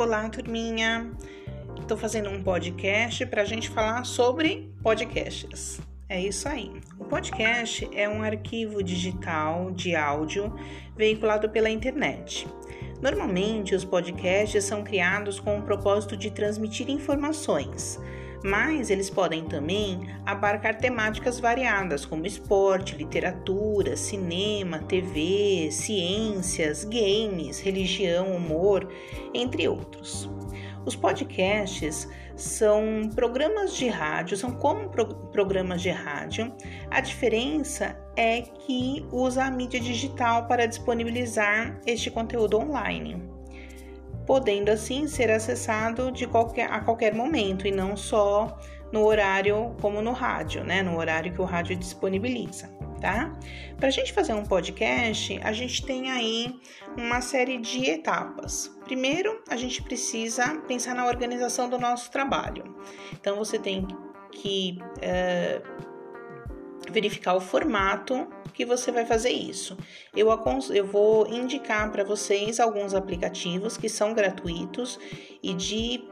Olá, turminha! Estou fazendo um podcast para a gente falar sobre podcasts. É isso aí. O podcast é um arquivo digital de áudio veiculado pela internet. Normalmente, os podcasts são criados com o propósito de transmitir informações mas eles podem também abarcar temáticas variadas, como esporte, literatura, cinema, TV, ciências, games, religião, humor, entre outros. Os podcasts são programas de rádio, são como pro programas de rádio. A diferença é que usa a mídia digital para disponibilizar este conteúdo online podendo assim ser acessado de qualquer, a qualquer momento e não só no horário como no rádio, né? No horário que o rádio disponibiliza, tá? Para a gente fazer um podcast, a gente tem aí uma série de etapas. Primeiro, a gente precisa pensar na organização do nosso trabalho. Então, você tem que uh, verificar o formato que você vai fazer isso. Eu, eu vou indicar para vocês alguns aplicativos que são gratuitos e de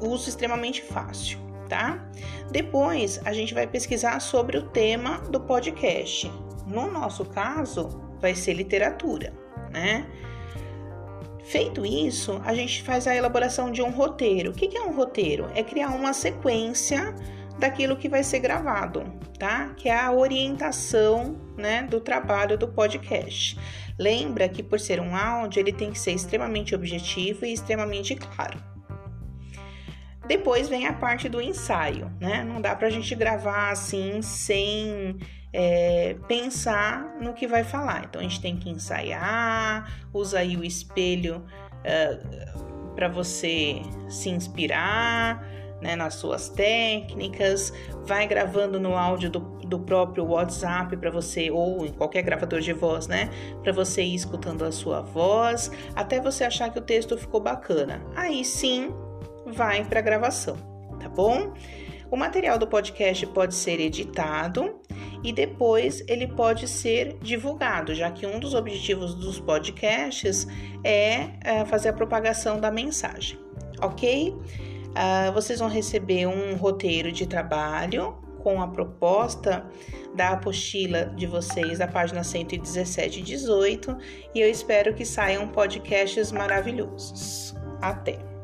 uso extremamente fácil, tá? Depois a gente vai pesquisar sobre o tema do podcast. No nosso caso, vai ser literatura, né? Feito isso, a gente faz a elaboração de um roteiro. O que é um roteiro? É criar uma sequência daquilo que vai ser gravado, tá? Que é a orientação, né, do trabalho do podcast. Lembra que por ser um áudio, ele tem que ser extremamente objetivo e extremamente claro. Depois vem a parte do ensaio, né? Não dá pra gente gravar assim sem é, pensar no que vai falar. Então a gente tem que ensaiar, usa aí o espelho uh, para você se inspirar né, nas suas técnicas, vai gravando no áudio do, do próprio WhatsApp para você, ou em qualquer gravador de voz, né, para você ir escutando a sua voz, até você achar que o texto ficou bacana. Aí sim, vai para a gravação, tá bom? O material do podcast pode ser editado e depois ele pode ser divulgado, já que um dos objetivos dos podcasts é, é fazer a propagação da mensagem, ok? Uh, vocês vão receber um roteiro de trabalho com a proposta da apostila de vocês, da página 117 e 18, e eu espero que saiam podcasts maravilhosos. Até!